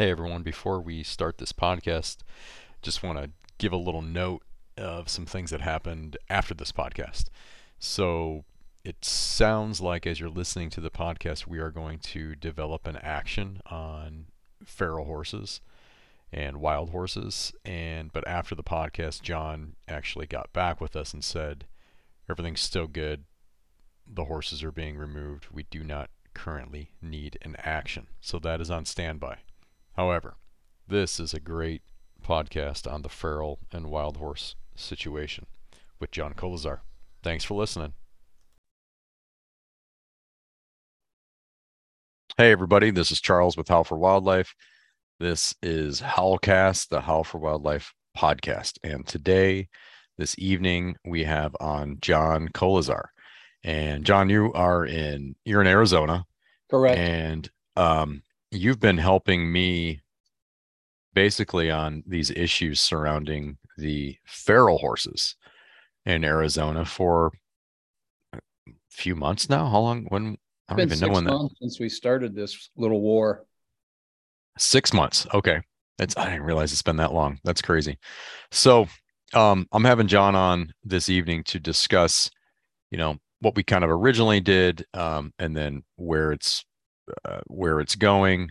Hey everyone, before we start this podcast, just want to give a little note of some things that happened after this podcast. So, it sounds like as you're listening to the podcast, we are going to develop an action on feral horses and wild horses. And but after the podcast, John actually got back with us and said everything's still good. The horses are being removed. We do not currently need an action. So that is on standby. However, this is a great podcast on the feral and wild horse situation with John Koleszar. Thanks for listening. Hey, everybody, this is Charles with Howl for Wildlife. This is Howlcast, the Howl for Wildlife podcast. And today, this evening, we have on John Koleszar. And John, you are in you're in Arizona. Correct. And um, you've been helping me basically on these issues surrounding the feral horses in Arizona for a few months now. How long? When I don't even know when that since we started this little war. Six months. Okay. That's I didn't realize it's been that long. That's crazy. So um, I'm having John on this evening to discuss, you know, what we kind of originally did, um, and then where it's uh, where it's going,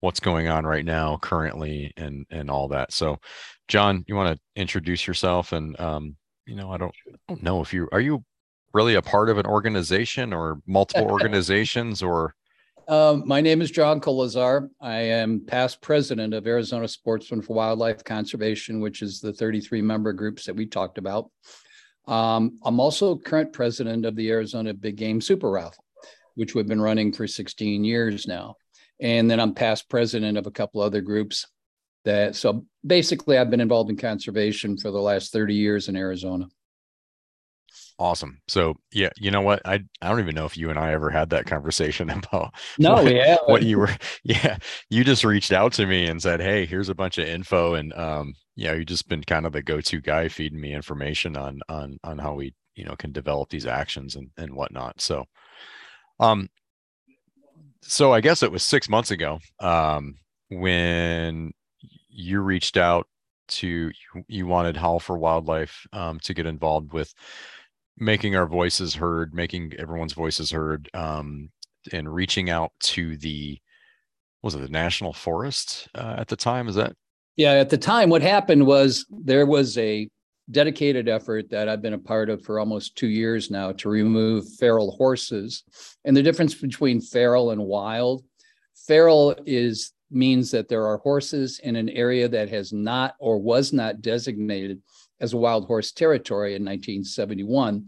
what's going on right now, currently, and and all that. So, John, you want to introduce yourself, and um, you know, I don't, I don't know if you are you really a part of an organization or multiple organizations or. Um, my name is John Koleszar. I am past president of Arizona Sportsmen for Wildlife Conservation, which is the 33 member groups that we talked about. Um, I'm also current president of the Arizona Big Game Super Raffle which we've been running for 16 years now. And then I'm past president of a couple other groups that so basically I've been involved in conservation for the last 30 years in Arizona. Awesome. So yeah, you know what? I I don't even know if you and I ever had that conversation about no, what, yeah, what you were. Yeah, you just reached out to me and said, "Hey, here's a bunch of info," and um, yeah, you've just been kind of the go-to guy feeding me information on on on how we you know can develop these actions and and whatnot. So um, so I guess it was six months ago um, when you reached out to you, wanted Howl for Wildlife um, to get involved with making our voices heard, making everyone's voices heard, um, and reaching out to the was it the national forest uh, at the time? Is that? Yeah, at the time, what happened was there was a dedicated effort that I've been a part of for almost two years now to remove feral horses. And the difference between feral and wild, feral is means that there are horses in an area that has not or was not designated as a wild horse territory in 1971.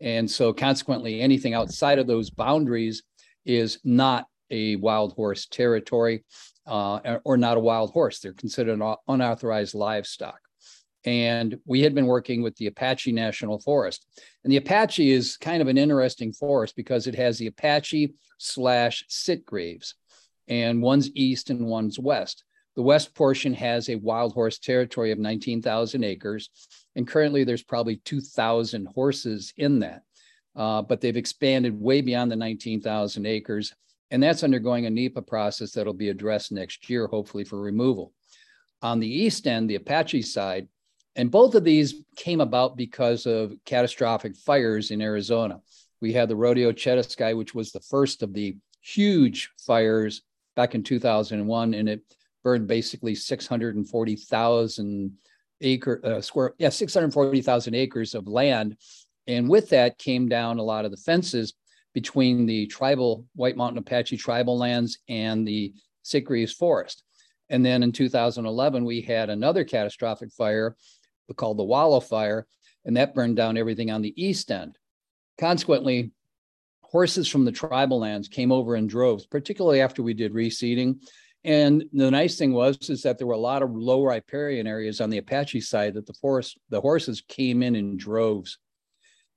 And so consequently, anything outside of those boundaries is not a wild horse territory uh, or not a wild horse. They're considered unauthorized livestock and we had been working with the Apache National Forest. And the Apache is kind of an interesting forest because it has the Apache slash sitgreaves, and one's east and one's west. The west portion has a wild horse territory of 19,000 acres, and currently there's probably 2,000 horses in that. Uh, but they've expanded way beyond the 19,000 acres, and that's undergoing a NEPA process that'll be addressed next year, hopefully for removal. On the east end, the Apache side, and both of these came about because of catastrophic fires in Arizona. We had the Rodeo Chediski, which was the first of the huge fires back in 2001, and it burned basically 640,000 acre uh, square, yeah, 640,000 acres of land. And with that came down a lot of the fences between the tribal White Mountain Apache tribal lands and the Sitgreaves Forest. And then in 2011, we had another catastrophic fire called the Wallow Fire, and that burned down everything on the east end. Consequently, horses from the tribal lands came over in droves, particularly after we did reseeding. And the nice thing was is that there were a lot of low riparian areas on the Apache side that the forest, the horses came in in droves.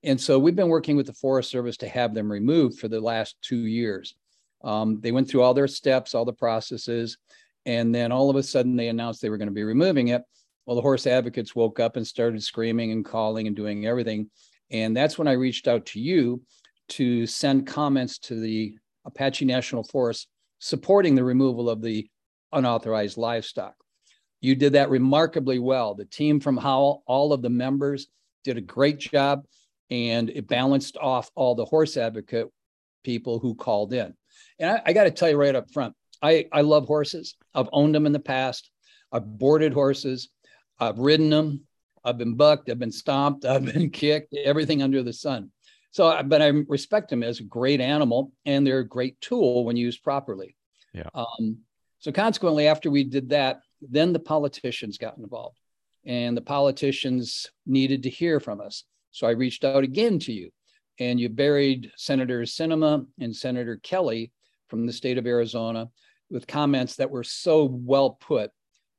And so we've been working with the Forest Service to have them removed for the last two years. Um, they went through all their steps, all the processes, and then all of a sudden they announced they were going to be removing it. Well, the horse advocates woke up and started screaming and calling and doing everything. And that's when I reached out to you to send comments to the Apache National Forest supporting the removal of the unauthorized livestock. You did that remarkably well. The team from Howl, all of the members did a great job and it balanced off all the horse advocate people who called in. And I, I got to tell you right up front, I, I love horses. I've owned them in the past. I've boarded horses. I've ridden them. I've been bucked. I've been stomped. I've been kicked, everything under the sun. So, but I respect them as a great animal and they're a great tool when used properly. Yeah. Um, so consequently, after we did that, then the politicians got involved and the politicians needed to hear from us. So I reached out again to you and you buried Senator Sinema and Senator Kelly from the state of Arizona with comments that were so well put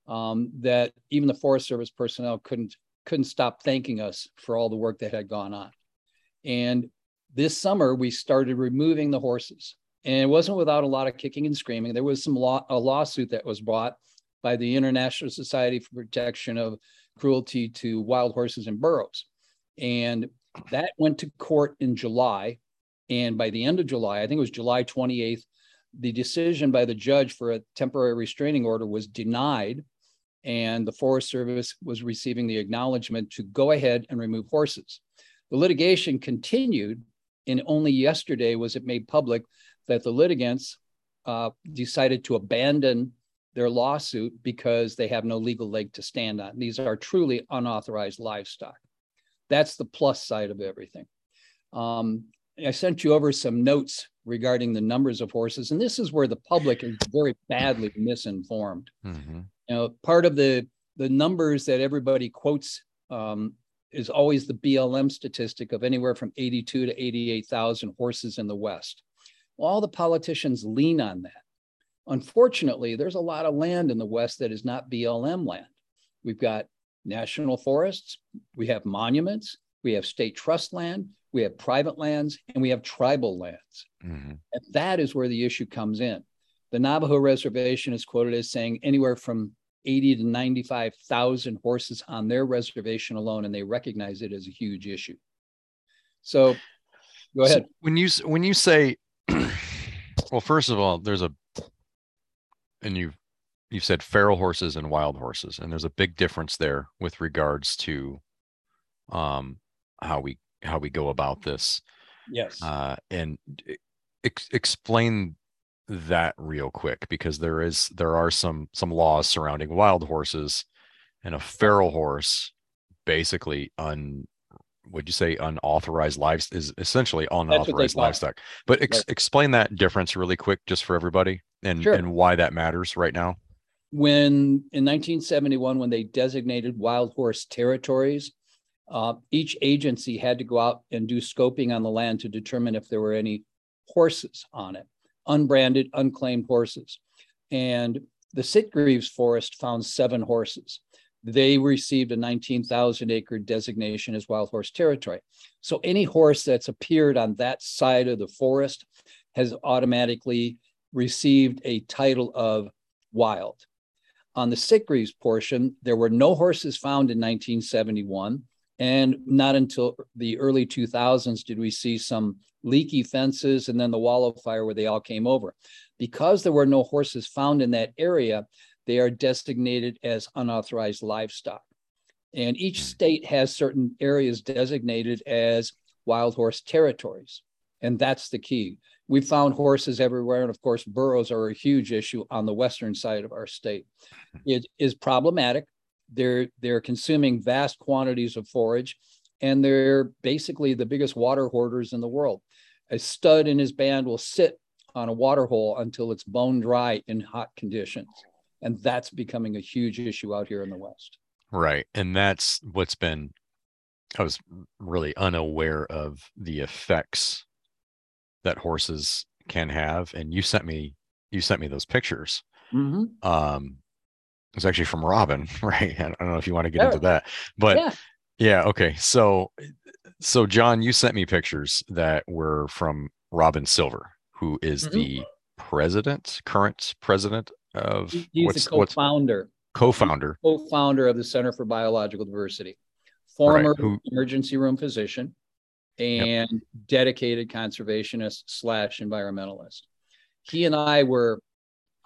um, that even the Forest Service personnel couldn't couldn't stop thanking us for all the work that had gone on. And this summer we started removing the horses, and it wasn't without a lot of kicking and screaming. There was some law, a lawsuit that was brought by the International Society for Protection of Cruelty to Wild Horses and Burros, and that went to court in July. And by the end of July, I think it was July 28th, the decision by the judge for a temporary restraining order was denied. And the Forest Service was receiving the acknowledgement to go ahead and remove horses. The litigation continued, and only yesterday was it made public that the litigants uh, decided to abandon their lawsuit because they have no legal leg to stand on. These are truly unauthorized livestock. That's the plus side of everything. Um, I sent you over some notes regarding the numbers of horses, and this is where the public is very badly misinformed. Mm-hmm. You know, part of the the numbers that everybody quotes um, is always the BLM statistic of anywhere from 82 to 88,000 horses in the West. Well, all the politicians lean on that. Unfortunately, there's a lot of land in the West that is not BLM land. We've got national forests, we have monuments, we have state trust land, we have private lands, and we have tribal lands. Mm-hmm. And that is where the issue comes in. The Navajo reservation is quoted as saying anywhere from 80 to 95,000 horses on their reservation alone, and they recognize it as a huge issue. So go ahead. So when you when you say, well, first of all, there's a, and you've you've said feral horses and wild horses, and there's a big difference there with regards to um, how we how we go about this. Yes. Uh, and ex- explain that real quick because there is there are some some laws surrounding wild horses and a feral horse basically un would you say unauthorized lives is essentially unauthorized livestock but ex- right. explain that difference really quick just for everybody and sure. and why that matters right now when in 1971 when they designated wild horse territories uh, each agency had to go out and do scoping on the land to determine if there were any horses on it unbranded unclaimed horses and the sitgreaves forest found seven horses they received a 19,000 acre designation as wild horse territory. So any horse that's appeared on that side of the forest has automatically received a title of wild. On the Sitgreaves portion, there were no horses found in 1971. And not until the early 2000s did we see some leaky fences and then the Wallow fire where they all came over. Because there were no horses found in that area, they are designated as unauthorized livestock. And each hmm. state has certain areas designated as wild horse territories. And that's the key. We found horses everywhere. And of course, burros are a huge issue on the western side of our state. It is problematic. They're, they're consuming vast quantities of forage, and they're basically the biggest water hoarders in the world. A stud in his band will sit on a water hole until it's bone dry in hot conditions. And that's becoming a huge issue out here in the West. Right. And that's what's been, I was really unaware of the effects that horses can have. And you sent me you sent me those pictures. Mm-hmm. Um, it was actually from Robin, right? I don't know if you want to get into that, but yeah. yeah, okay. So, so John, you sent me pictures that were from Robin Silver, who is mm-hmm. the president, current president of he's what's, the co-founder, co-founder, co-founder of the Center for Biological Diversity, former right. Who, emergency room physician, and yep. dedicated conservationist slash environmentalist. He and I were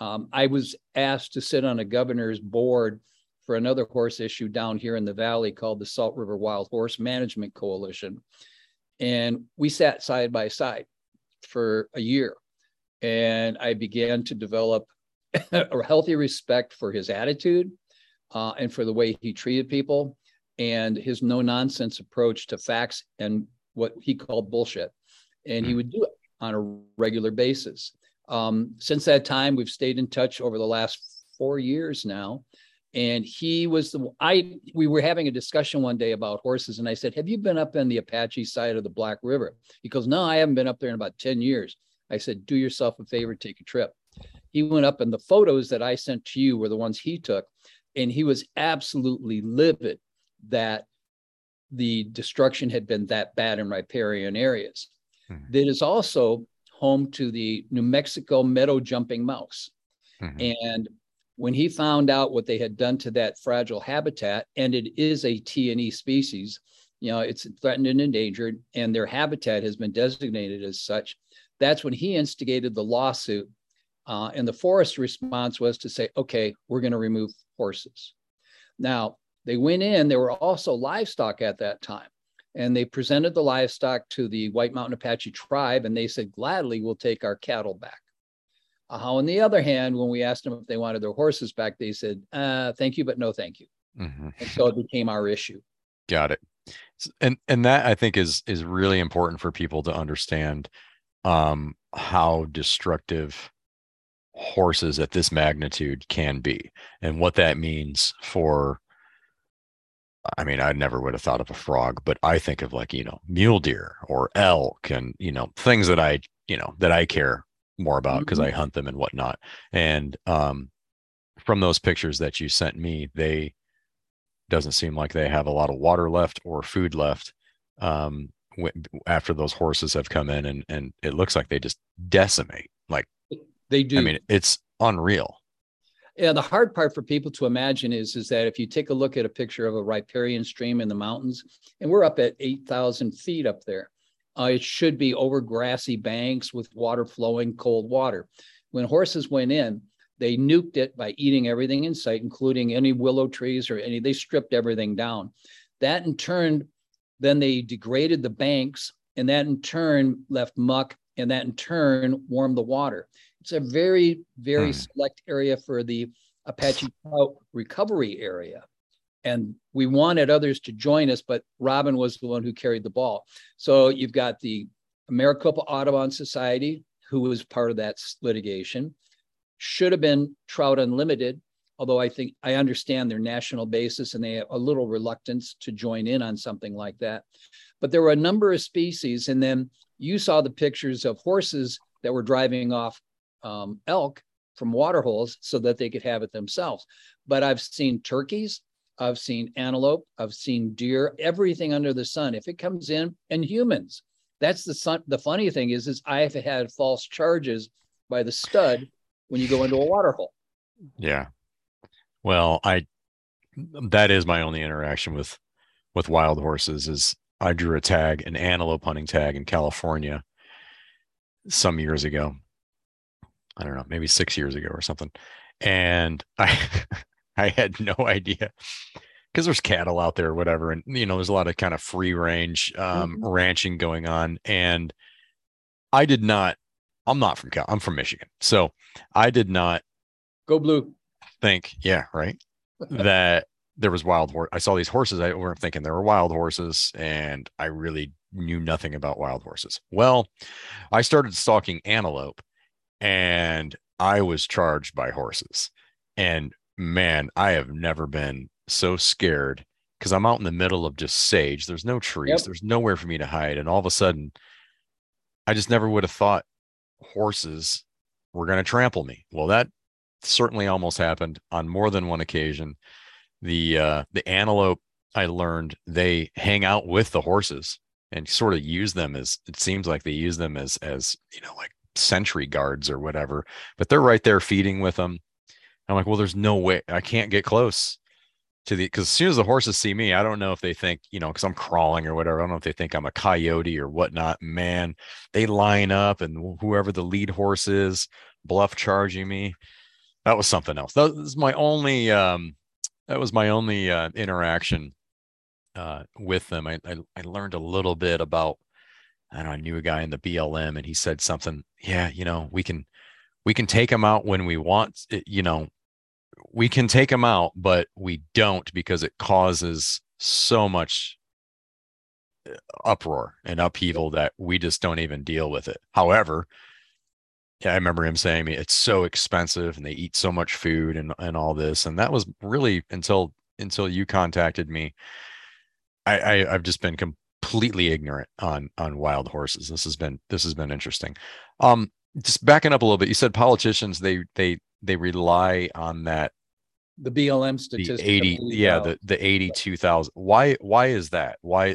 Um, I was asked to sit on a governor's board for another horse issue down here in the valley called the Salt River Wild Horse Management Coalition. And we sat side by side for a year. And I began to develop a healthy respect for his attitude uh, and for the way he treated people and his no nonsense approach to facts and what he called bullshit. And he hmm. would do it on a regular basis. Um, since that time, we've stayed in touch over the last four years now. And he was the I we were having a discussion one day about horses, and I said, Have you been up in the Apache side of the Black River? He goes, No, I haven't been up there in about 10 years. I said, Do yourself a favor, take a trip. He went up, and the photos that I sent to you were the ones he took. And he was absolutely livid that the destruction had been that bad in riparian areas. Mm-hmm. That is also home to the New Mexico meadow jumping mouse. Mm-hmm. And when he found out what they had done to that fragile habitat, and it is a T&E species, you know, it's threatened and endangered, and their habitat has been designated as such. That's when he instigated the lawsuit. Uh, and the forest response was to say, okay, we're going to remove horses. Now, they went in, there were also livestock at that time. And they presented the livestock to the White Mountain Apache tribe, and they said, gladly, we'll take our cattle back. Uh, how, on the other hand, when we asked them if they wanted their horses back, they said, uh, thank you, but no thank you. Mm-hmm. And so it became our issue. Got it. And and that I think is is really important for people to understand um, how destructive horses at this magnitude can be and what that means for I mean, I never would have thought of a frog, but I think of like, you know, mule deer or elk and, you know, things that I, you know, that I care more about because mm-hmm. I hunt them and whatnot. And um, from those pictures that you sent me, they doesn't seem like they have a lot of water left or food left um, after those horses have come in and, and it looks like they just decimate. Like they do. I mean, it's unreal. Yeah, the hard part for people to imagine is, is that if you take a look at a picture of a riparian stream in the mountains, and we're up at 8,000 feet up there, uh, it should be over grassy banks with water flowing, cold water. When horses went in, they nuked it by eating everything in sight, including any willow trees or any, they stripped everything down. That in turn, then they degraded the banks, and that in turn left muck, and that in turn warmed the water. It's a very, very hmm. select area for the Apache trout recovery area. And we wanted others to join us, but Robin was the one who carried the ball. So you've got the Maricopa Audubon Society, who was part of that litigation. Should have been Trout Unlimited, although I think I understand their national basis and they have a little reluctance to join in on something like that. But there were a number of species. And then you saw the pictures of horses that were driving off um, elk from water holes so that they could have it themselves. But I've seen turkeys, I've seen antelope, I've seen deer, everything under the sun. If it comes in, and humans, that's the sun. The funny thing is, is I have had false charges by the stud when you go into a water hole. Yeah. Well, I that is my only interaction with with wild horses is I drew a tag, an antelope hunting tag in California some years ago I don't know, maybe six years ago or something. And I I had no idea because there's cattle out there or whatever. And you know, there's a lot of kind of free range um, mm-hmm. ranching going on. And I did not, I'm not from Cal, I'm from Michigan. So I did not go blue. Think, yeah, right. that there was wild horse. I saw these horses. I weren't thinking there were wild horses, and I really knew nothing about wild horses. Well, I started stalking antelope and I was charged by horses. And man, I have never been so scared because I'm out in the middle of just sage. There's no trees, yep. there's nowhere for me to hide. And all of a sudden, I just never would have thought horses were going to trample me. Well, that certainly almost happened on more than one occasion. The uh, the antelope, I learned they hang out with the horses and sort of use them as it seems like they use them as as you know like sentry guards or whatever, but they're right there feeding with them. I'm like, well, there's no way I can't get close to the because as soon as the horses see me, I don't know if they think, you know, because I'm crawling or whatever. I don't know if they think I'm a coyote or whatnot. Man, they line up and whoever the lead horse is, bluff charging me. that was something else. That was my only um, that was my only uh, interaction uh, with them. I, I, I learned a little bit about. I. I knew a guy in the BLM, and he said something. Yeah, you know, we can we can take them out when we want. You know, we can take them out, but we don't because it causes so much uh, uproar and upheaval that we just don't even deal with it. However, I remember him saying it's so expensive and they eat so much food and and all this. And that was really until until you contacted me. I, I I've just been completely ignorant on on wild horses. This has been this has been interesting. Um just backing up a little bit, you said politicians they they they rely on that the BLM statistic. The 80, yeah, the, the 82,000. Why, why is that? Why?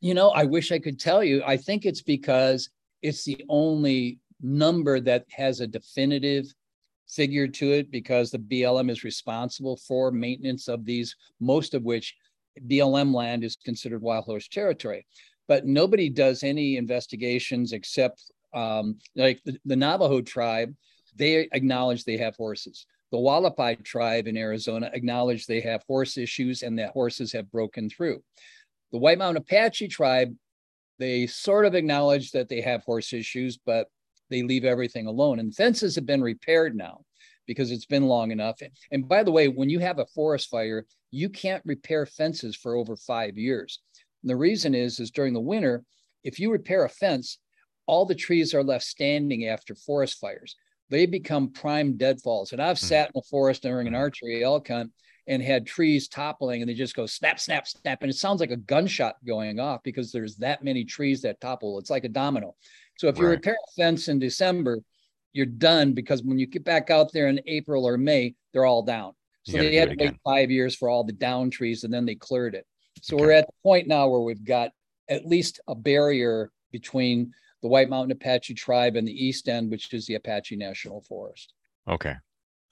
You know, I wish I could tell you. I think it's because it's the only number that has a definitive figure to it because the BLM is responsible for maintenance of these, most of which BLM land is considered wild horse territory. But nobody does any investigations except um, like the, the Navajo tribe, they acknowledge they have horses. The Hualapai tribe in Arizona acknowledge they have horse issues and that horses have broken through. The White Mountain Apache tribe, they sort of acknowledge that they have horse issues, but they leave everything alone. And fences have been repaired now because it's been long enough. And by the way, when you have a forest fire, you can't repair fences for over five years. And the reason is, is during the winter, if you repair a fence, all the trees are left standing after forest fires they become prime deadfalls. And I've mm sat in the forest during an hmm. archery elk hunt and had trees toppling and they just go snap, snap, snap. And it sounds like a gunshot going off because there's that many trees that topple. It's like a domino. So if right. you repair a fence in December, you're done because when you get back out there in April or May, they're all down. So they had to wait five years for all the down trees and then they cleared it. So okay. we're at the point now where we've got at least a barrier between the White Mountain Apache tribe and the east end, which is the Apache National Forest. Okay.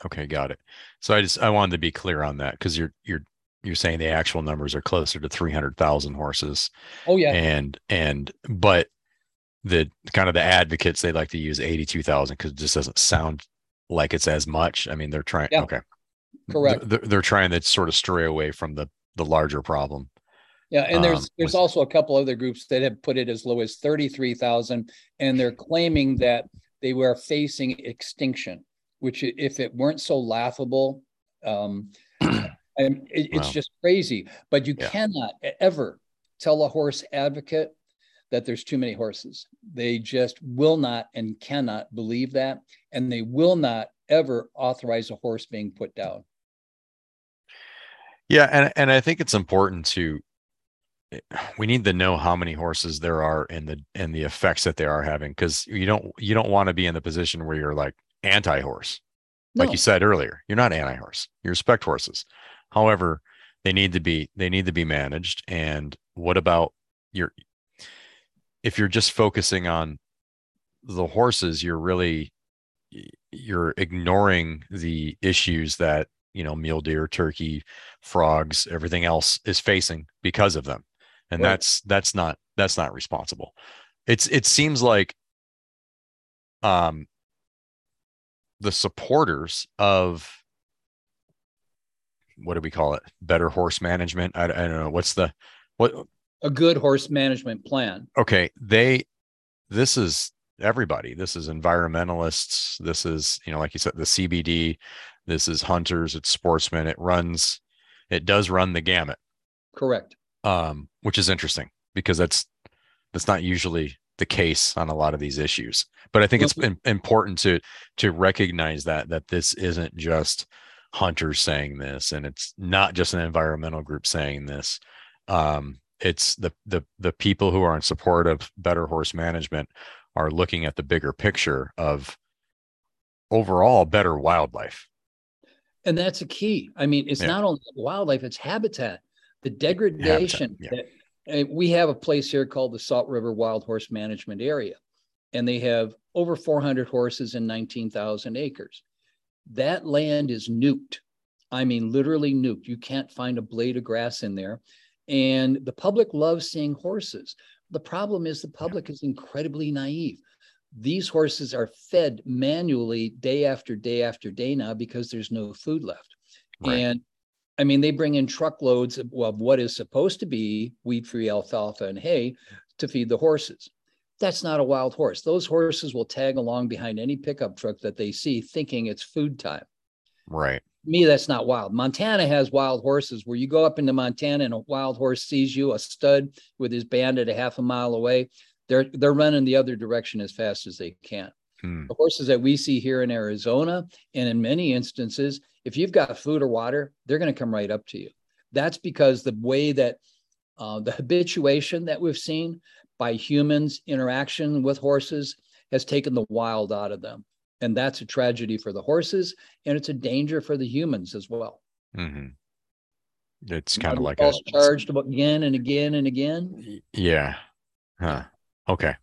Okay, got it. So I just I wanted to be clear on that because you're you're you're saying the actual numbers are closer to 300,000 horses. Oh yeah. And and but the kind of the advocates they like to use 82,000 cuz it just doesn't sound like it's as much. I mean, they're trying yeah. okay. Correct. They're, they're trying to sort of stray away from the the larger problem. Yeah, and there's um, there's was, also a couple other groups that have put it as low as 33,000 and they're claiming that they were facing extinction, which if it weren't so laughable um and it, it's just crazy, but you yeah. cannot ever tell a horse advocate that there's too many horses. They just will not and cannot believe that and they will not ever authorize a horse being put down. Yeah, and and I think it's important to we need to know how many horses there are and the and the effects that they are having because you don't you don't want to be in the position where you're like anti-horse no. like you said earlier you're not anti-horse you respect horses however they need to be they need to be managed and what about your if you're just focusing on the horses you're really you're ignoring the issues that you know mule deer turkey frogs everything else is facing because of them. And right. that's that's not that's not responsible. It's it seems like um the supporters of what do we call it? Better horse management? I, I don't know. What's the what a good horse management plan. Okay they this is everybody. This is environmentalists. This is you know like you said the cbd this is hunters. It's sportsmen. It runs it does run the gamut. Correct. Um, which is interesting because that's that's not usually the case on a lot of these issues. But I think it's important to to recognize that that this isn't just hunters saying this, and it's not just an environmental group saying this. Um, it's the the the people who are in support of better horse management are looking at the bigger picture of overall better wildlife. And that's a key. I mean, it's yeah. not only wildlife; it's habitat the degradation yeah. that uh, we have a place here called the Salt River Wild Horse Management Area, and they have over 400 horses and 19,000 acres. That land is nuked. I mean, literally nuked. You can't find a blade of grass in there. And the public loves seeing horses. The problem is the public is incredibly naive. these horses are fed manually day after day after day now because there's no food left. Right. And I mean, they bring in truckloads of, of what is supposed to be wheat free alfalfa and hay to feed the horses. That's not a wild horse. Those horses will tag along behind any pickup truck that they see, thinking it's food time. Right. Me, that's not wild. Montana has wild horses where you go up into Montana and a wild horse sees you, a stud with his band at a half a mile away. They're they're running the other direction as fast as they can. Hmm. The horses that we see here in Arizona, and in many instances, if you've got food or water, they're going to come right up to you. That's because the way that uh, the habituation that we've seen by humans' interaction with horses has taken the wild out of them. And that's a tragedy for the horses, and it's a danger for the humans as well. Mm-hmm. It's kind of like a charged again and again and again. Yeah. Huh. Okay.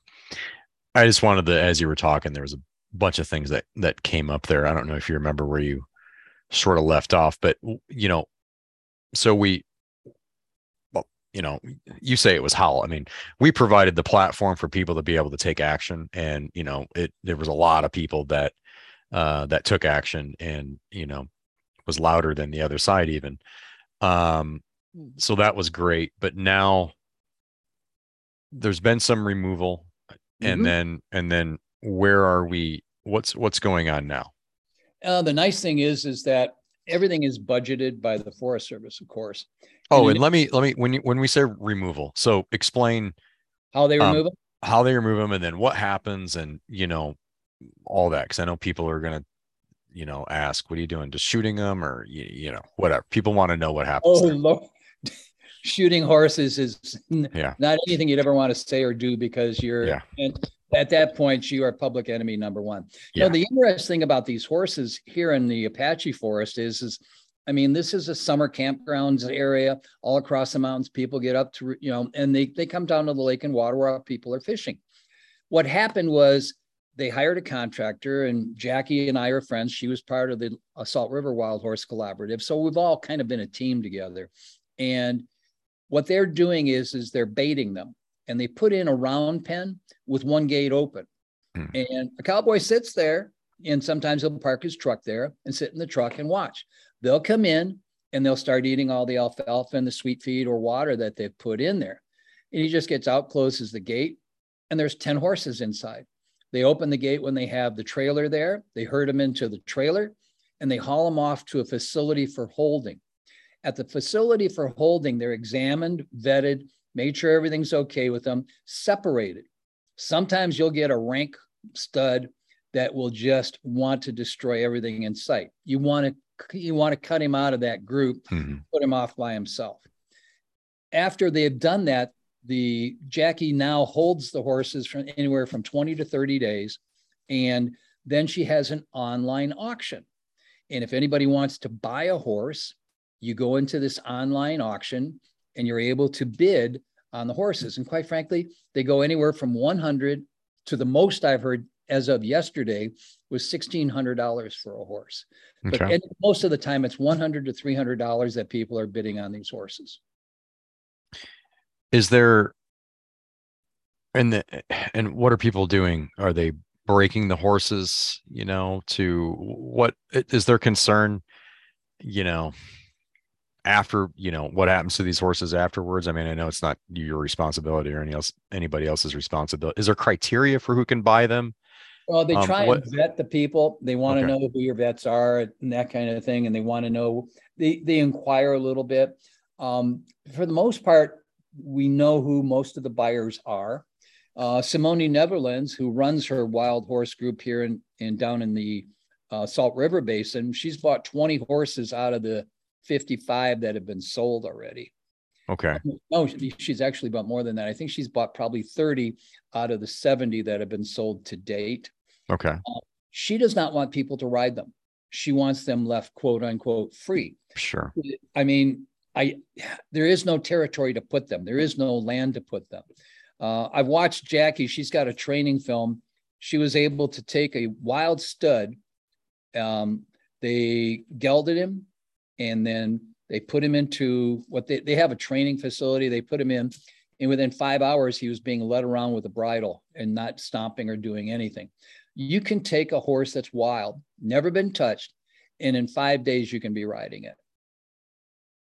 I just wanted to, as you were talking, there was a bunch of things that that came up there. I don't know if you remember where you sort of left off, but you know, so we, you know, you say it was Howl. I mean, we provided the platform for people to be able to take action, and you know, it there was a lot of people that uh, that took action, and you know, was louder than the other side even. Um, so that was great, but now there's been some removal mm-hmm. and then and then where are we what's what's going on now uh, the nice thing is is that everything is budgeted by the forest service of course oh and, let me let me when you when we say removal so explain how they remove um, them how they remove them and then what happens and you know all that because i know people are going to you know ask what are you doing just shooting them or you, you know whatever people want to know what happens oh Lord shooting horses is yeah. not anything you'd ever want to say or do because you're yeah. and at that point you are public enemy number one. Yeah. Know, the interesting thing about these horses here in the Apache forest is is I mean, this is a summer campgrounds area all across the mountains. People get up to, you know, and they, they come down to the lake and water where people are fishing. What happened was they hired a contractor, and Jackie and I are friends. She was part of the Salt River Wild Horse Collaborative. So we've all kind of been a team together. And what they're doing is, is they're baiting them and they put in a round pen with one gate open. Hmm. And a cowboy sits there and sometimes he'll park his truck there and sit in the truck and watch. They'll come in and they'll start eating all the alfalfa and the sweet feed or water that they've put in there. And he just gets out, closes the gate, and there's 10 horses inside. They open the gate when they have the trailer there, they herd them into the trailer, and they haul them off to a facility for holding. At the facility for holding, they're examined, vetted, made sure everything's okay with them, separated. Sometimes you'll get a rank stud that will just want to destroy everything in sight. You want to you want to cut him out of that group, mm-hmm. put him off by himself. After they have done that, the Jackie now holds the horses from anywhere from 20 to 30 days. And then she has an online auction. And if anybody wants to buy a horse, you go into this online auction and you're able to bid on the horses. And quite frankly, they go anywhere from 100 to the most I've heard as of yesterday was $1,600 for a horse. Okay. But most of the time, it's 100 to $300 that people are bidding on these horses. Is there, and the, and what are people doing? Are they breaking the horses? You know, to what is their concern? You know, after you know what happens to these horses afterwards i mean i know it's not your responsibility or any else anybody else's responsibility is there criteria for who can buy them well they um, try um, and vet the people they want okay. to know who your vets are and that kind of thing and they want to know they they inquire a little bit um, for the most part we know who most of the buyers are uh, simone netherlands who runs her wild horse group here in, in down in the uh, salt river basin she's bought 20 horses out of the 55 that have been sold already. Okay. No, she's actually bought more than that. I think she's bought probably 30 out of the 70 that have been sold to date. Okay. Uh, she does not want people to ride them. She wants them left quote unquote free. Sure. I mean, I there is no territory to put them. There is no land to put them. Uh, I've watched Jackie. She's got a training film. She was able to take a wild stud. Um, they gelded him and then they put him into what they, they have a training facility they put him in And within five hours, he was being led around with a bridle and not stomping or doing anything. You can take a horse that's wild, never been touched, and in five days you can be riding it.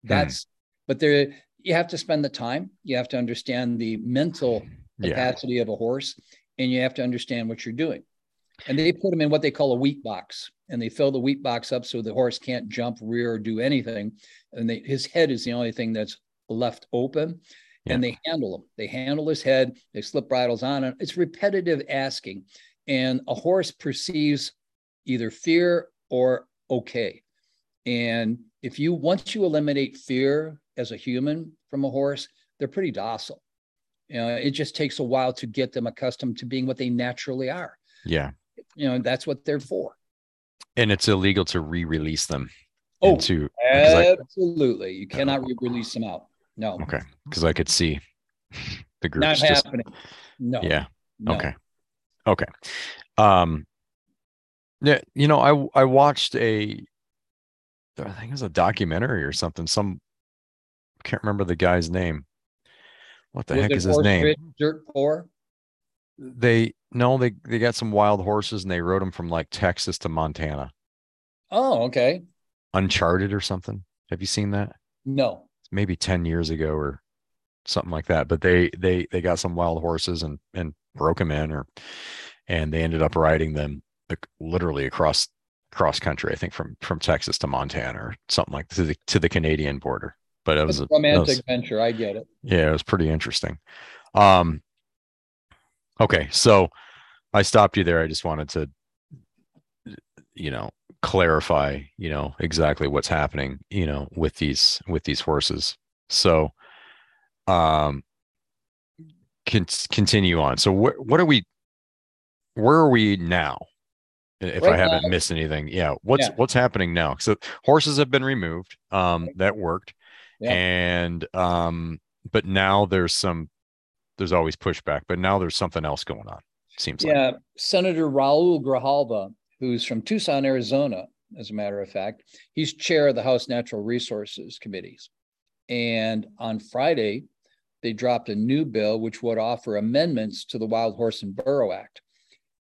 Hmm. That's, but there, you have to spend the time. You have to understand the mental Yeah. capacity of a horse, and you have to understand what you're doing. And they put them in what they call a wheat box, and they fill the wheat box up so the horse can't jump, rear, or do anything. And they, his head is the only thing that's left open. Yeah. And they handle him. They handle his head. They slip bridles on it. It's repetitive asking, and a horse perceives either fear or okay. And if you once you eliminate fear as a human from a horse, they're pretty docile. You know, it just takes a while to get them accustomed to being what they naturally are. Yeah. You know, that's what they're for. And it's illegal to re-release them Oh, into because I, absolutely. You cannot re-release them out. No, okay because I could see the groups not just happening. No. yeah no. okay okay. Um yeah you know I I watched a I think it was a documentary or something. Some can't remember the guy's name. What the Was heck is his name? Dirt poor. they no they they got some wild horses and they rode them from like Texas to Montana. Oh, okay. Uncharted or something? Have you seen that? No. maybe 10 years ago or something like that but they they they got some wild horses and and broke them in or and they ended up riding them literally across cross country i think from from texas to montana or something like to the to the canadian border but it was, a, romantic was venture. I get it. yeah it was pretty interesting um okay so i stopped you there i just wanted to you know clarify you know exactly what's happening you know with these with these horses so um can continue on so wh- what are we where are we now if i haven't now- missed anything yeah what's Yeah. what's happening now so horses have been removed um that worked Yeah. and um but now there's some there's always pushback but now there's something else going on seems like Yeah, Senator Raul Grijalva, who's from Tucson, Arizona, as a matter of fact, he's chair of the House Natural Resources Committees. And on Friday, they dropped a new bill which would offer amendments to the Wild Horse and Burro Act.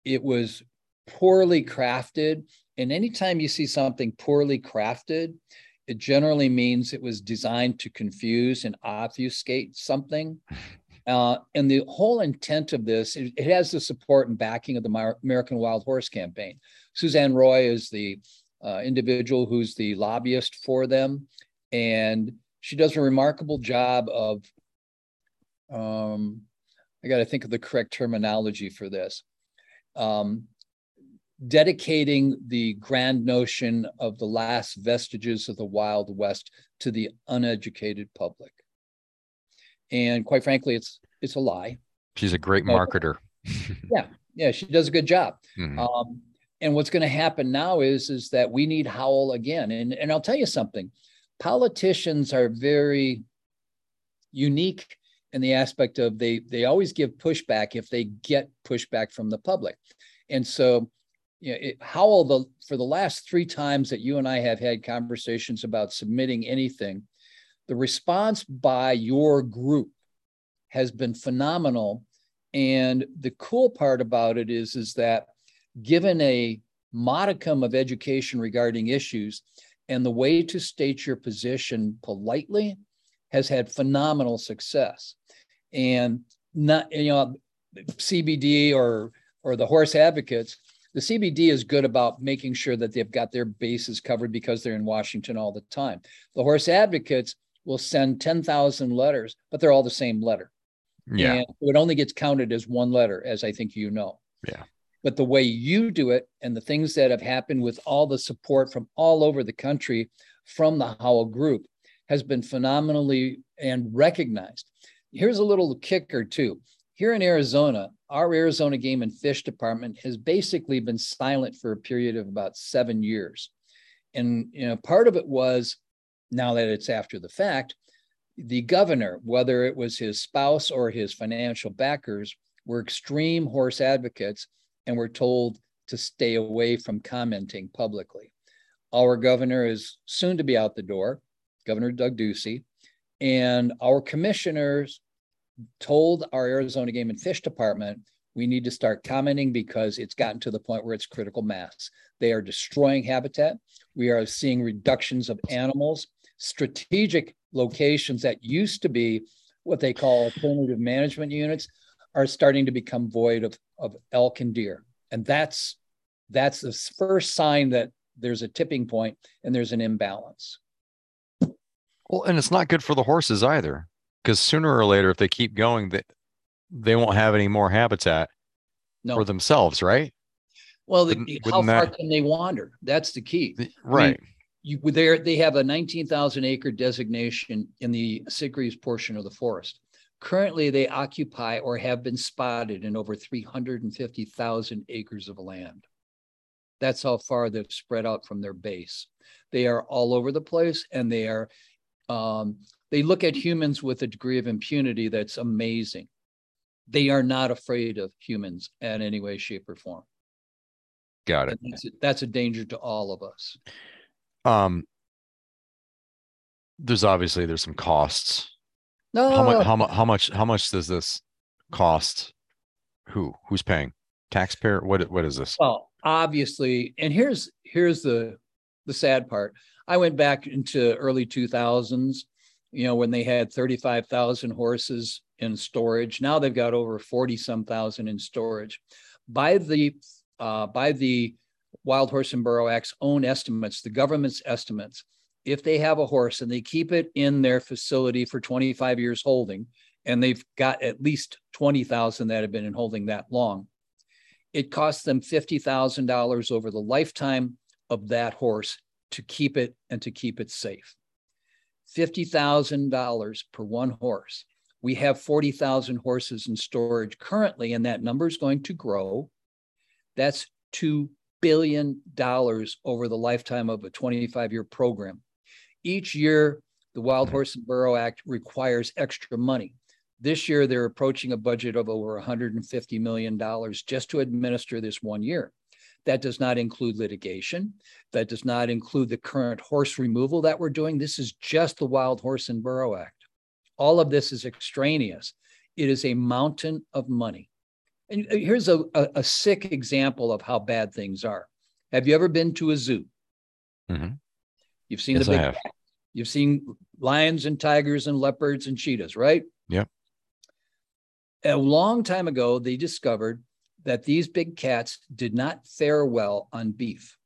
It was poorly crafted. And anytime you see something poorly crafted, it generally means it was designed to confuse and obfuscate something. Uh, and the whole intent of this, it, it has the support and backing of the American Wild Horse Campaign. Suzanne Roy is the uh, individual who's the lobbyist for them, and she does a remarkable job of. Um, I got to think of the correct terminology for this. Um, dedicating the grand notion of the last vestiges of the Wild West to the uneducated public. And quite frankly, it's it's a lie. she's a great marketer Yeah, yeah, she does a good job. Mhm. Um, and what's going to happen now is is that we need Howl again. And and I'll tell you something. Politicians are very unique in the aspect of they they always give pushback if they get pushback from the public. And so you know, it, Howl, the for the last three times that you and I have had conversations about submitting anything, the response by your group has been phenomenal. And the cool part about it is, is that given a modicum of education regarding issues and the way to state your position politely has had phenomenal success. And not, you know, CBD or or the horse advocates, the CBD is good about making sure that they've got their bases covered because they're in Washington all the time. The horse advocates will send 10,000 letters, but they're all the same letter. yeah And it only gets counted as one letter, as I think you know. Yeah. But the way you do it and the things that have happened with all the support from all over the country from the Howl Group has been phenomenally and recognized. Here's a little kicker, too. Here in Arizona, our Arizona Game and Fish Department has basically been silent for a period of about seven years. And you know, part of it was now that it's after the fact, the governor, whether it was his spouse or his financial backers, were extreme horse advocates and were told to stay away from commenting publicly. Our governor is soon to be out the door, Governor Doug Ducey, and our commissioners told our Arizona Game and Fish Department we need to start commenting because it's gotten to the point where it's critical mass. They are destroying habitat. We are seeing reductions of animals, strategic locations that used to be what they call alternative management units are starting to become void of, of elk and deer. And that's that's the first sign that there's a tipping point and there's an imbalance. Well, and it's not good for the horses either, because sooner or later, if they keep going, they, they won't have any more habitat no. for themselves, right? Well, the, how far that, can they wander? That's the key. Right. I mean, you there they have a 19,000 acre designation in the Sitgreaves portion of the forest. Currently, they occupy or have been spotted in over 350,000 acres of land. That's how far they've spread out from their base. They are all over the place and they are, um, they look at humans with a degree of impunity that's amazing. They are not afraid of humans in any way, shape, or form. Got it. That's a, that's a danger to all of us. Um, there's obviously there's some costs. No. How much? How much? How much? How much does this cost? Who? Who's paying? Taxpayer? What? What is this? Well, obviously, and here's here's the the sad part. I went back into early 2000s, you know, when they had 35,000 horses in storage. Now they've got over 40 some thousand in storage. By the uh, by the Wild Horse and Burro Act's own estimates, the government's estimates, if they have a horse and they keep it in their facility for 25 years holding, and they've got at least 20,000 that have been in holding that long, it costs them $50,000 over the lifetime of that horse to keep it and to keep it safe. $50,000 per one horse. We have 40,000 horses in storage currently, and that number is going to grow. That's $2 billion over the lifetime of a 25 year program. Each year, the Wild Horse and Burro Act requires extra money. This year, they're approaching a budget of over $150 million just to administer this one year. That does not include litigation. That does not include the current horse removal that we're doing. This is just the Wild Horse and Burro Act. All of this is extraneous. It is a mountain of money. And uh, here's a, a, a sick example of how bad things are. Have you ever been to a zoo? Mm-hmm. You've seen yes, the big, you've seen lions and tigers and leopards and cheetahs, right? Yep a long time ago, they discovered that these big cats did not fare well on beef.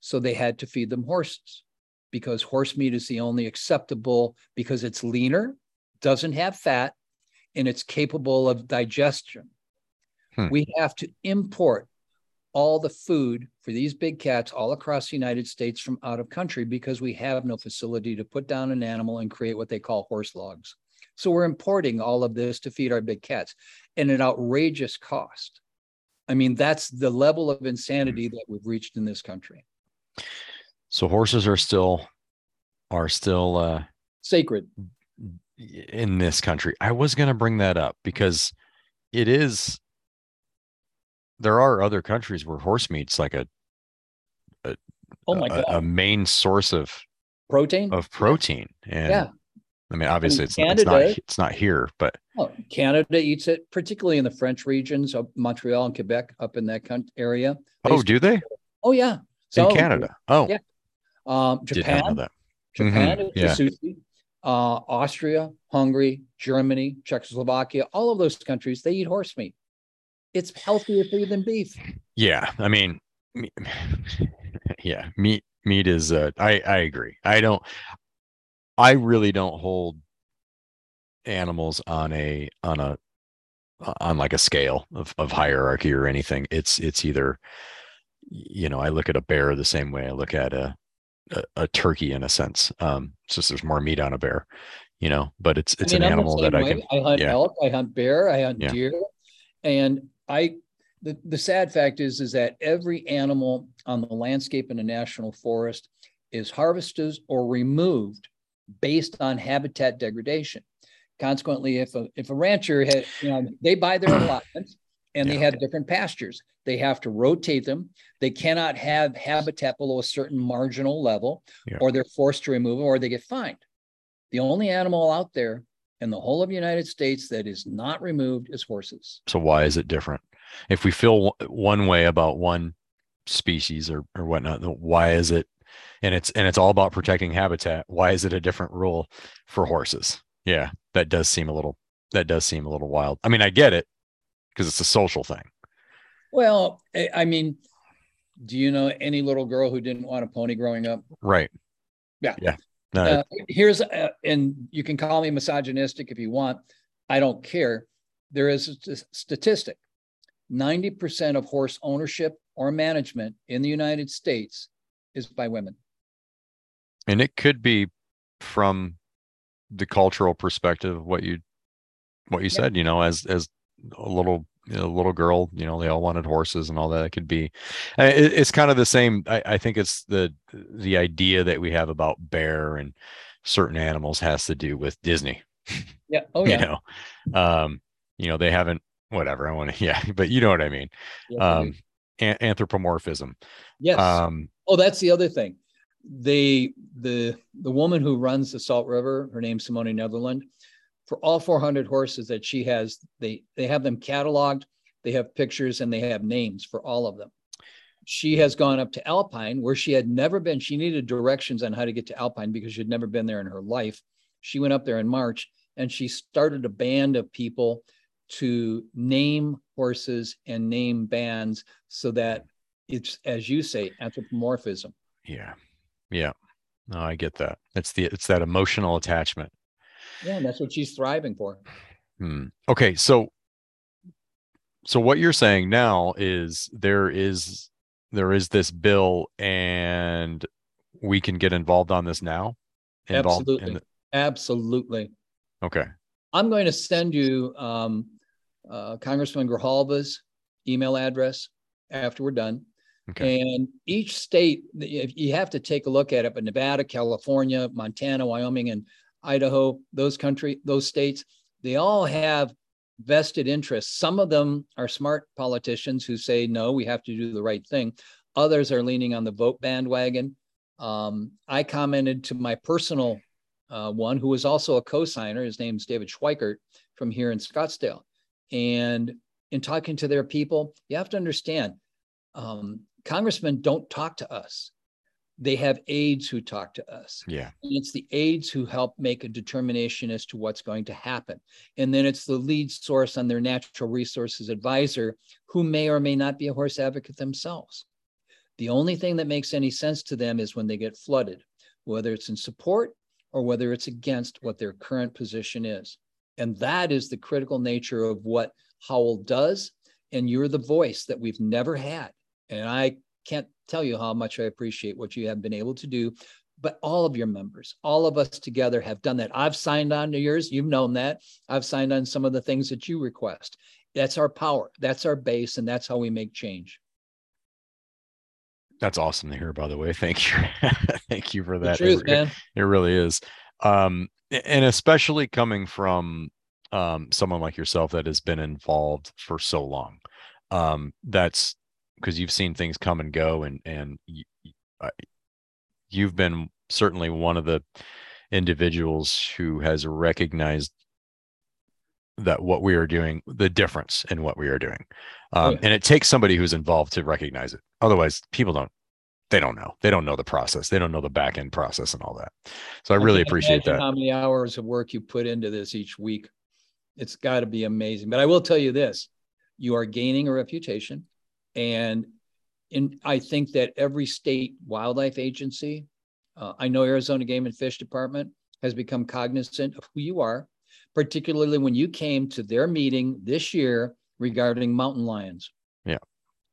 So they had to feed them horses because horse meat is the only acceptable because it's leaner, doesn't have fat, and it's capable of digestion. Hmm. We have to import all the food for these big cats all across the United States from out of country because we have no facility to put down an animal and create what they call horse logs. So we're importing all of this to feed our big cats at an outrageous cost. I mean, that's the level of insanity that we've reached in this country. So horses are still are still uh sacred. in this country. I was going to bring that up because it is there are other countries where horse meat's like a, a oh my god a, a main source of protein? of protein. And yeah I mean, obviously, it's, Canada, it's not it's not here, but oh, Canada eats it, particularly in the French regions of Montreal and Quebec, up in that area. They oh, do they? Oh, yeah. So, in Canada. Oh, yeah. Um, Japan. Japan mm-hmm. yeah. sushi. Uh, Austria, Hungary, Germany, Czechoslovakia, all of those countries, they eat horse meat. It's healthier for you than beef. Yeah, I mean, yeah, meat meat is. Uh, I I agree. I don't. I really don't hold animals on a on a on like a scale of, of hierarchy or anything. It's it's either you know I look at a bear the same way I look at a a, a turkey in a sense. Um, it's just there's more meat on a bear, you know. But it's it's I mean, an animal that way. I can. I hunt yeah. elk. I hunt bear. I hunt yeah. deer, and I. The, the sad fact is is that every animal on the landscape in a national forest is harvested or removed based on habitat degradation. Consequently, if a if a rancher had, you know, they buy their allotments and yeah. they have different pastures. They have to rotate them. They cannot have habitat below a certain marginal level, yeah. or they're forced to remove them, or they get fined. The only animal out there in the whole of the United States that is not removed is horses. So why is it different? If we feel one way about one species or or whatnot, why is it? And it's and it's all about protecting habitat. Why is it a different rule for horses? Yeah, that does seem a little that does seem a little wild. I mean, I get it because it's a social thing. Well, I mean, do you know any little girl who didn't want a pony growing up? Right. Yeah. Yeah. No, uh, here's, uh, and you can call me misogynistic if you want. I don't care. There is a statistic 90% of horse ownership or management in the United States is by women. And it could be from the cultural perspective what you what you yeah. said, you know, as as a little know, little girl, you know, they all wanted horses and all that. It could be, it, it's kind of the same. I, I think it's the the idea that we have about bear and certain animals has to do with Disney. Yeah. Oh yeah. you know, um, you know, they haven't whatever I want to. Yeah, but you know what I mean. Yes, um, a- anthropomorphism. Yes. Um, oh, that's the other thing. They the the woman who runs the Salt River, her name's Simone Netherlands. for all 400 horses that she has, they they have them cataloged, they have pictures, and they have names for all of them. She has gone up to Alpine where she had never been. She needed directions on how to get to Alpine because she'd never been there in her life. She went up there in March and she started a band of people to name horses and name bands so that it's as you say anthropomorphism. Yeah. Yeah. No i get that. It's the it's that emotional attachment. Yeah, and that's what she's thriving for. Hmm. Okay, so so what you're saying now is there is there is this bill and we can get involved on this now? Involved absolutely. the... absolutely. Okay. I'm going to send you um, uh, congressman grijalva's email address after we're done okay. and each state you have to take a look at it but nevada california montana wyoming and Idaho, those country, those states, they all have vested interests. Some of them are smart politicians who say, no, we have to do the right thing. Others are leaning on the vote bandwagon. Um, I commented to my personal uh, one, who was also a co-signer. His name's David Schweikert from here in Scottsdale. And in talking to their people, you have to understand, um, congressmen don't talk to us they have aides who talk to us. Yeah. And it's the aides who help make a determination as to what's going to happen. And then it's the lead source on their natural resources advisor who may or may not be a horse advocate themselves. The only thing that makes any sense to them is when they get flooded, whether it's in support or whether it's against what their current position is. And that is the critical nature of what Howl does. And you're the voice that we've never had. And I can't tell you how much I appreciate what you have been able to do. But all of your members, all of us together have done that. I've signed on to yours. You've known that. I've signed on some of the things that you request. That's our power. That's our base. And that's how we make change. That's awesome to hear, by the way. Thank you. Thank you for that. Truth, it, man. it really is. Um, and especially coming from um, someone like yourself that has been involved for so long. Um, that's because you've seen things come and go and and you, you've been certainly one of the individuals who has recognized that what we are doing the difference in what we are doing. Um, yeah. and it takes somebody who's involved to recognize it. Otherwise people don't they don't know. They don't know the process. They don't know the back end process and all that. So i, I really appreciate that. how many hours of work you put into this each week. It's got to be amazing. But i will tell you this. You are gaining a reputation and in, I think that every state wildlife agency, uh, I know Arizona Game and Fish Department has become cognizant of who you are, particularly when you came to their meeting this year regarding mountain lions. Yeah.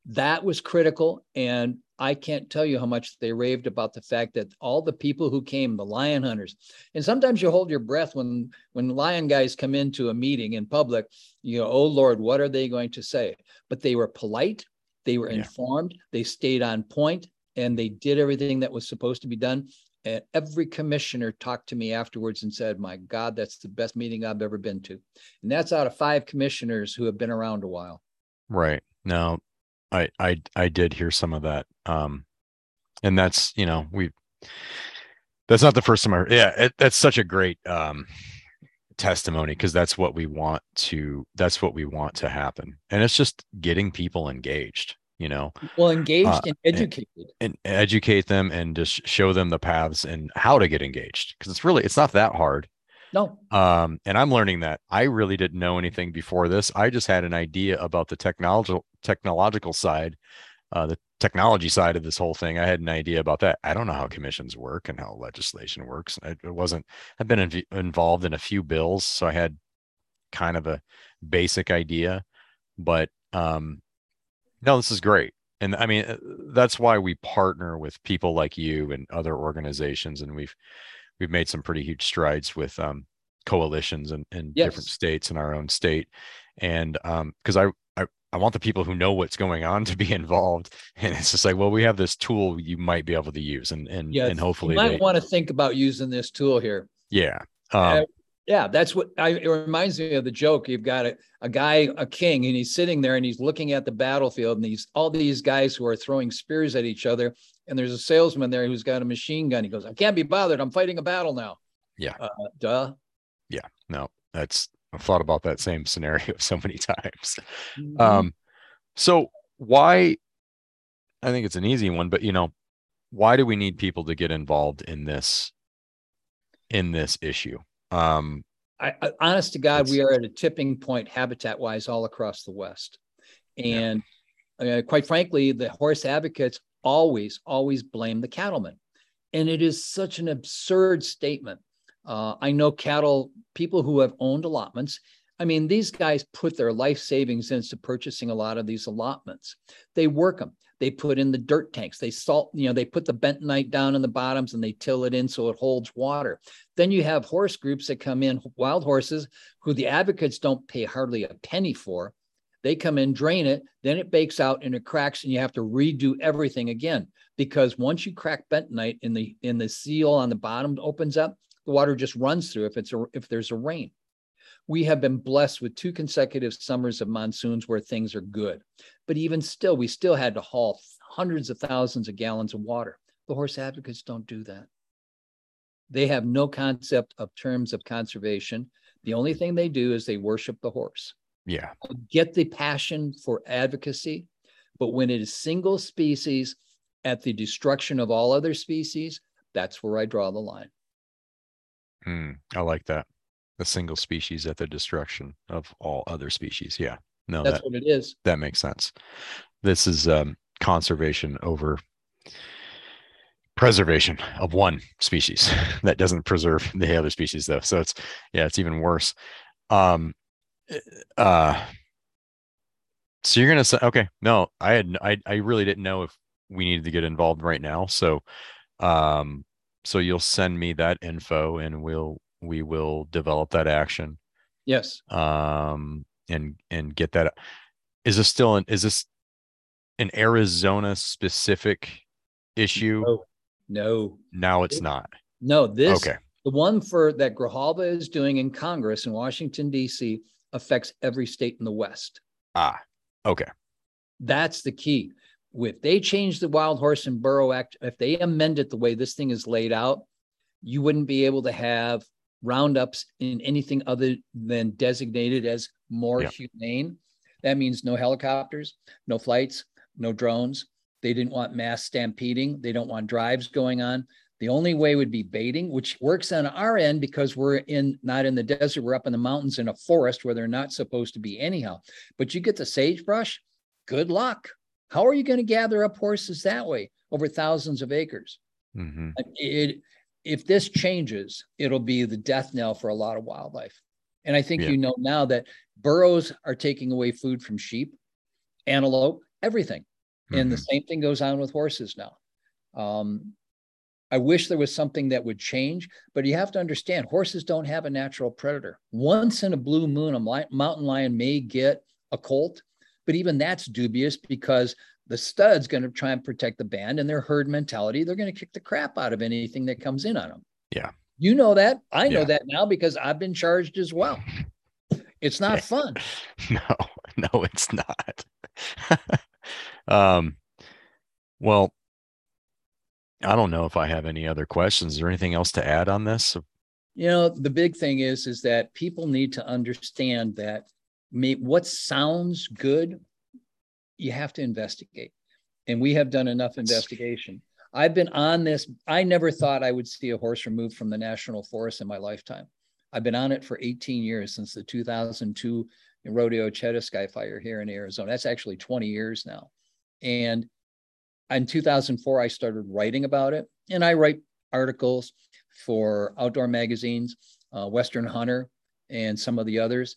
That was critical. And I can't tell you how much they raved about the fact that all the people who came, the lion hunters, and sometimes you hold your breath when when lion guys come into a meeting in public, you know, oh Lord, what are they going to say? But they were polite, they were yeah. informed, they stayed on point, and they did everything that was supposed to be done. And every commissioner talked to me afterwards and said, My God, that's the best meeting I've ever been to. And that's out of five commissioners who have been around a while. Right. Now, I I I did hear some of that. Um and that's, you know, we that's not the first time I yeah, it, that's such a great um testimony because that's what we want to that's what we want to happen. And it's just getting people engaged you know? Well engaged Uh, and educated. and educate them and just show them the paths and how to get engaged because it's really it's not that hard. No. Um and i'm learning that i really didn't know anything before this. I just had an idea about the technological technological side uh the technology side of this whole thing i had an idea about that. I don't know how commissions work and how legislation works. It, it wasn't i've been inv- involved in a few bills so i had kind of a basic idea but um no this is great. And i mean uh, that's why we partner with people like you and other organizations and we've we've made some pretty huge strides with um, coalitions in, in different states in our own state. And um because I, I want the people who know what's going on to be involved. And it's just like well we have this tool you might be able to use and and, yeah and hopefully you might they, want to think about using this tool here. Yeah um, yeah that's what I, it reminds me of the joke. You've got a, a guy a king and he's sitting there and he's looking at the battlefield and these all these guys who are throwing spears at each other. And there's a salesman there who's got a machine gun. He goes i can't be bothered. I'm fighting a battle now. Yeah. uh, duh. Yeah. no that's i've thought about that same scenario so many times Mhm. Um, so why? I think it's an easy one, but you know, why do we need people to get involved in this in this issue? Um, I, I honest to God, we are at a tipping point habitat wise all across the West. And uh, quite frankly, the horse advocates always, always blame the cattlemen. And it is such an absurd statement. Uh, I know cattle people who have owned allotments. I mean, these guys put their life savings into purchasing a lot of these allotments. They work them. They put in the dirt tanks. They salt, you know, they put the bentonite down in the bottoms and they till it in so it holds water. Then you have horse groups that come in, wild horses, who the advocates don't pay hardly a penny for. They come in, drain it, then it bakes out and it cracks, and you have to redo everything again. Because once you crack bentonite in the in the seal on the bottom opens up, the water just runs through if it's a, if there's a rain. We have been blessed with two consecutive summers of monsoons where things are good. But even still, we still had to haul hundreds of thousands of gallons of water. The horse advocates don't do that. They have no concept of terms of conservation. The only thing they do is they worship the horse. yeah, get the passion for advocacy, but when it is single species at the destruction of all other species, that's where I draw the line. Mm, I like that. The single species at the destruction of all other species. Yeah, no, That's that what it is. that makes sense. This is um, conservation over preservation of one species that doesn't preserve the other species though so it's yeah it's even worse um uh so you're gonna say okay no i had i, I really didn't know if we needed to get involved right now so um so you'll send me that info and we'll we will develop that action Yes. um and and get that is this still an is this an arizona specific issue No, no, now it's It- not no. This, okay the one for that Grijalva is doing in Congress in Washington, D.C., affects every state in the West. ah okay That's the key. If they change the Wild Horse and Burro Act, if they amend it the way this thing is laid out, you wouldn't be able to have roundups in anything other than designated as more Yeah. humane. That means no helicopters, no flights, no drones. They didn't want mass stampeding. They don't want drives going on. The only way would be baiting, which works on our end because we're in not in the desert, we're up in the mountains in a forest where they're not supposed to be anyhow. But you get the sagebrush, good luck. How are you going to gather up horses that way over thousands of acres? hmm It, if this changes, it'll be the death knell for a lot of wildlife. And I think Yeah. you know now that burros are taking away food from sheep, antelope, everything. And the same thing goes on with horses now. Um, I wish there was something that would change, but you have to understand horses don't have a natural predator. Once in a blue moon, a mountain lion may get a colt, but even that's dubious because the stud's going to try and protect the band and their herd mentality. They're going to kick the crap out of anything that comes in on them. Yeah. You know that. I know Yeah. that now because I've been charged as well. It's not Okay. fun. no no it's not um well i don't know if i have any other questions is there anything else to add on this You know, the big thing is is that people need to understand that what sounds good, you have to investigate. And we have done enough investigation. I've been on this. I never thought I would see a horse removed from the national forest in my lifetime. I've been on it for 18 years since the 2002 Rodeo-Chediski fire here in Arizona. That's actually 20 years now. And in 2004, I started writing about it. And I write articles for outdoor magazines, uh, Western Hunter, and some of the others.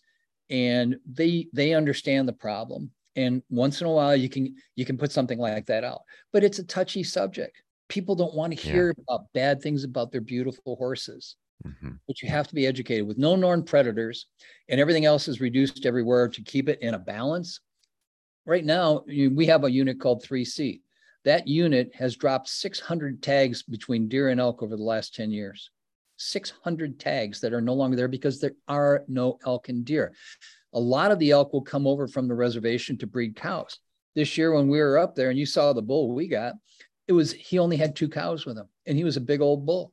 And they they understand the problem. And once in a while, you can you can put something like that out. But it's a touchy subject. People don't want to hear yeah. about bad things about their beautiful horses. Mm-hmm. But you have to be educated with no known predators, and everything else is reduced everywhere to keep it in a balance. Right now, we have a unit called 3C. That unit has dropped 600 tags between deer and elk over the last 10 years. 600 tags that are no longer there because there are no elk and deer. A lot of the elk will come over from the reservation to breed cows. This year, when we were up there and you saw the bull we got, it was he only had two cows with him and he was a big old bull.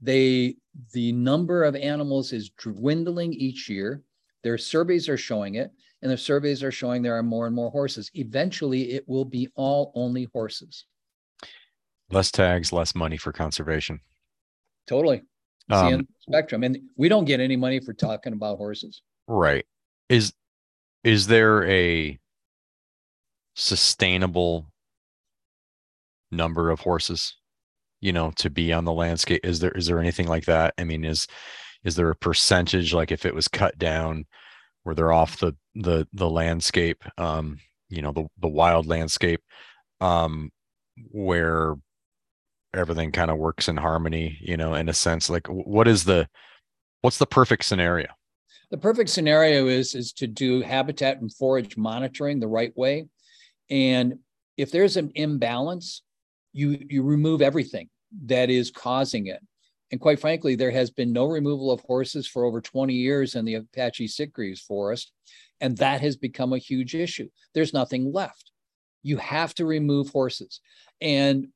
They the number of animals is dwindling each year. Their surveys are showing it and the surveys are showing there are more and more horses. Eventually, it will be all only horses. Less tags, less money for conservation. Totally. Um, spectrum, and we don't get any money for talking about horses. Right. Is is there a sustainable number of horses? You know, to be on the landscape. Is there is there anything like that? I mean, is is there a percentage like if it was cut down? where they're off the the the landscape um you know the the wild landscape um where everything kind of works in harmony you know in a sense like what is the what's the perfect scenario the perfect scenario is is to do habitat and forage monitoring the right way and if there's an imbalance you you remove everything that is causing it and quite frankly, there has been no removal of horses for over 20 years in the Apache Sitgreaves forest. And that has become a huge issue. There's nothing left. You have to remove horses. And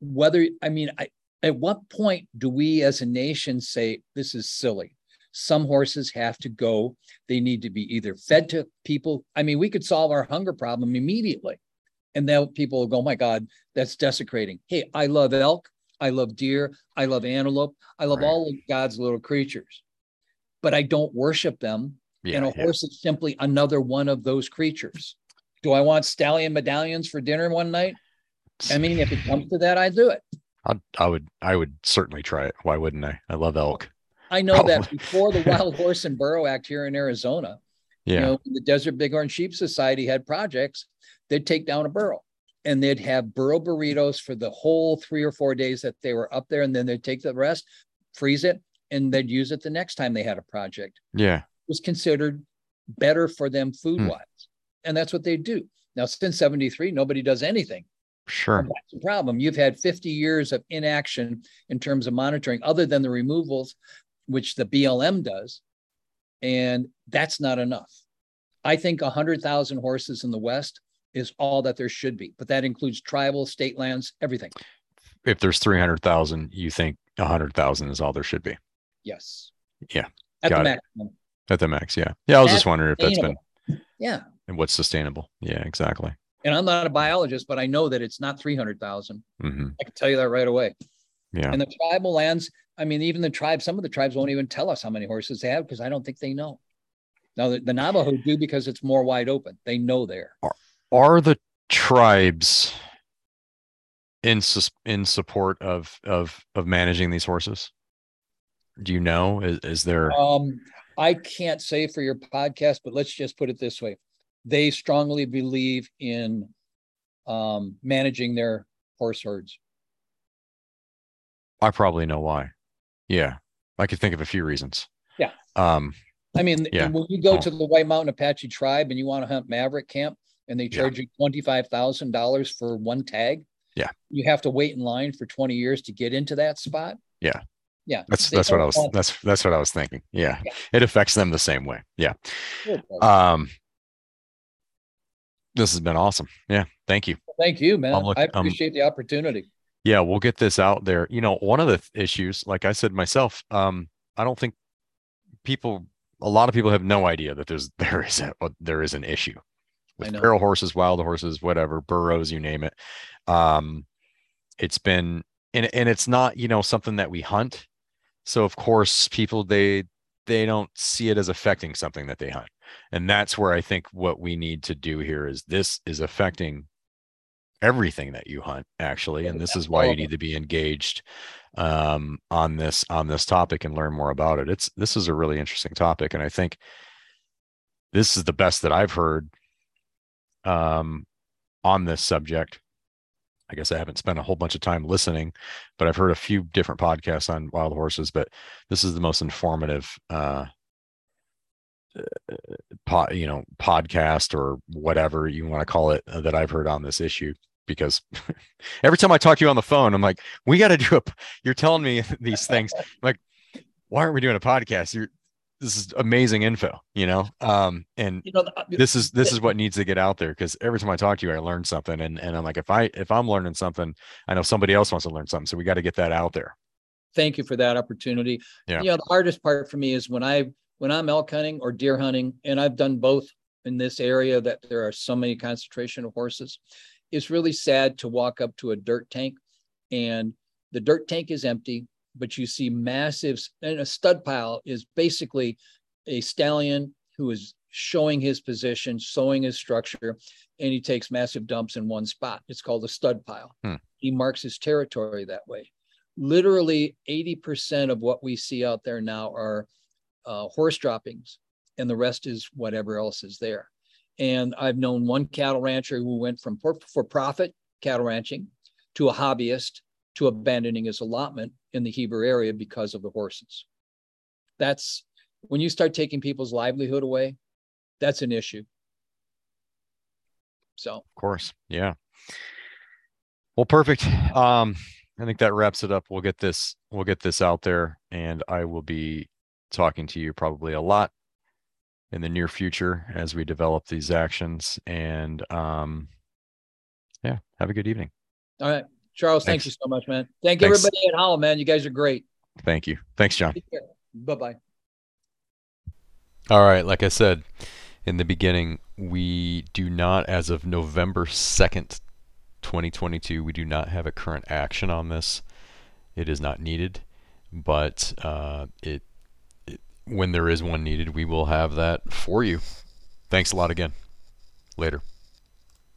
whether, I mean, I, at what point do we as a nation say this is silly? Some horses have to go. They need to be either fed to people. I mean, we could solve our hunger problem immediately. And then people will go, oh my God, that's desecrating. Hey, I love elk. I love deer. I love antelope. I love right. all of God's little creatures, but I don't worship them. Yeah, and a yeah. horse is simply another one of those creatures. Do I want stallion medallions for dinner one night? I mean, if it comes to that, I do it. I, I would, I would certainly try it. Why wouldn't I? I love elk. I know Probably. that before the Wild Horse and Burro Act here in Arizona, yeah. you know, the Desert Bighorn Sheep Society had projects, they'd take down a burro and they'd have burro burritos for the whole three or four days that they were up there, and then they'd take the rest, freeze it, and they'd use it the next time they had a project. Yeah, it was considered better for them food wise, hmm. and that's what they do. Now, since '73, nobody does anything. Sure, that's the problem. You've had 50 years of inaction in terms of monitoring, other than the removals, which the BLM does, and that's not enough. I think 100,000 horses in the West is all that there should be, but that includes tribal, state lands, everything. If there's 300,000, you think 100,000 is all there should be? Yes. Yeah. At the maximum. At the max. Yeah. Yeah. I was just wondering if that's been. Yeah. And what's sustainable. Yeah, exactly. And I'm not a biologist, but I know that it's not 300,000. Mm-hmm. I can tell you that right away. Yeah. And the tribal lands, I mean, even the tribes, some of the tribes won't even tell us how many horses they have because I don't think they know. Now, the, the Navajo do because it's more wide open. They know there. Are, are the tribes in in support of of of managing these horses? Do you know? Is, is there? Um, I can't say for your podcast, but let's just put it this way: they strongly believe in um, managing their horse herds. I probably know why. Yeah, I could think of a few reasons. Yeah. Um, I mean, yeah. when you go oh. to the White Mountain Apache tribe and you want to hunt maverick camp, and they charge yeah. you twenty-five thousand dollars for one tag. Yeah. You have to wait in line for 20 years to get into that spot. Yeah. Yeah. That's that's what I was that's that's what I was thinking. Yeah. yeah. It affects them the same way. Yeah. Um this has been awesome. Yeah. Thank you. Thank you, man. Look, I um, appreciate um, the opportunity. Yeah, we'll get this out there. You know, one of the th- issues, like I said myself, um, I don't think people a lot of people have no idea that there's there is a, there is an issue with feral horses, wild horses, whatever, burros, you name it. Um, it's been and and it's not you know something that we hunt, so of course people they they don't see it as affecting something that they hunt, and that's where I think what we need to do here is this is affecting everything that you hunt actually and this is why you need to be engaged um, on this on this topic and learn more about it it's this is a really interesting topic and i think this is the best that i've heard um, on this subject. I guess I haven't spent a whole bunch of time listening, but I've heard a few different podcasts on wild horses. But this is the most informative, uh, uh you know, podcast or whatever you want to call it uh, that I've heard on this issue. Because every time I talk to you on the phone, I'm like, we got to do a. You're telling me these things. I'm like, why aren't we doing a podcast? You're this is amazing info, you know. Um, and you know, uh, this is this is what needs to get out there because every time I talk to you, I learn something, and and I'm like, if I if I'm learning something, I know somebody else wants to learn something, so we got to get that out there. Thank you for that opportunity. Yeah, you know, the hardest part for me is when I when I'm elk hunting or deer hunting, and I've done both in this area that there are so many concentration of horses. It's really sad to walk up to a dirt tank, and the dirt tank is empty but you see massive, and a stud pile is basically a stallion who is showing his position, showing his structure, and he takes massive dumps in one spot. It's called a stud pile. Hmm. He marks his territory that way. Literally 80% of what we see out there now are uh, horse droppings, and the rest is whatever else is there. And I've known one cattle rancher who went from for, profit cattle ranching to a hobbyist to abandoning his allotment in the Heber area because of the horses. That's when you start taking people's livelihood away, that's an issue. So, of course, yeah. Well, perfect. Um, I think that wraps it up. We'll get this we'll get this out there and I will be talking to you probably a lot in the near future as we develop these actions and um yeah, have a good evening. All right. Charles, Thanks. thank you so much, man. Thank Thanks. everybody at Howl, man. You guys are great. Thank you. Thanks, John. Bye bye. All right. Like I said in the beginning, we do not, as of November 2nd, 2022, we do not have a current action on this. It is not needed, but uh, it, it when there is one needed, we will have that for you. Thanks a lot again. Later.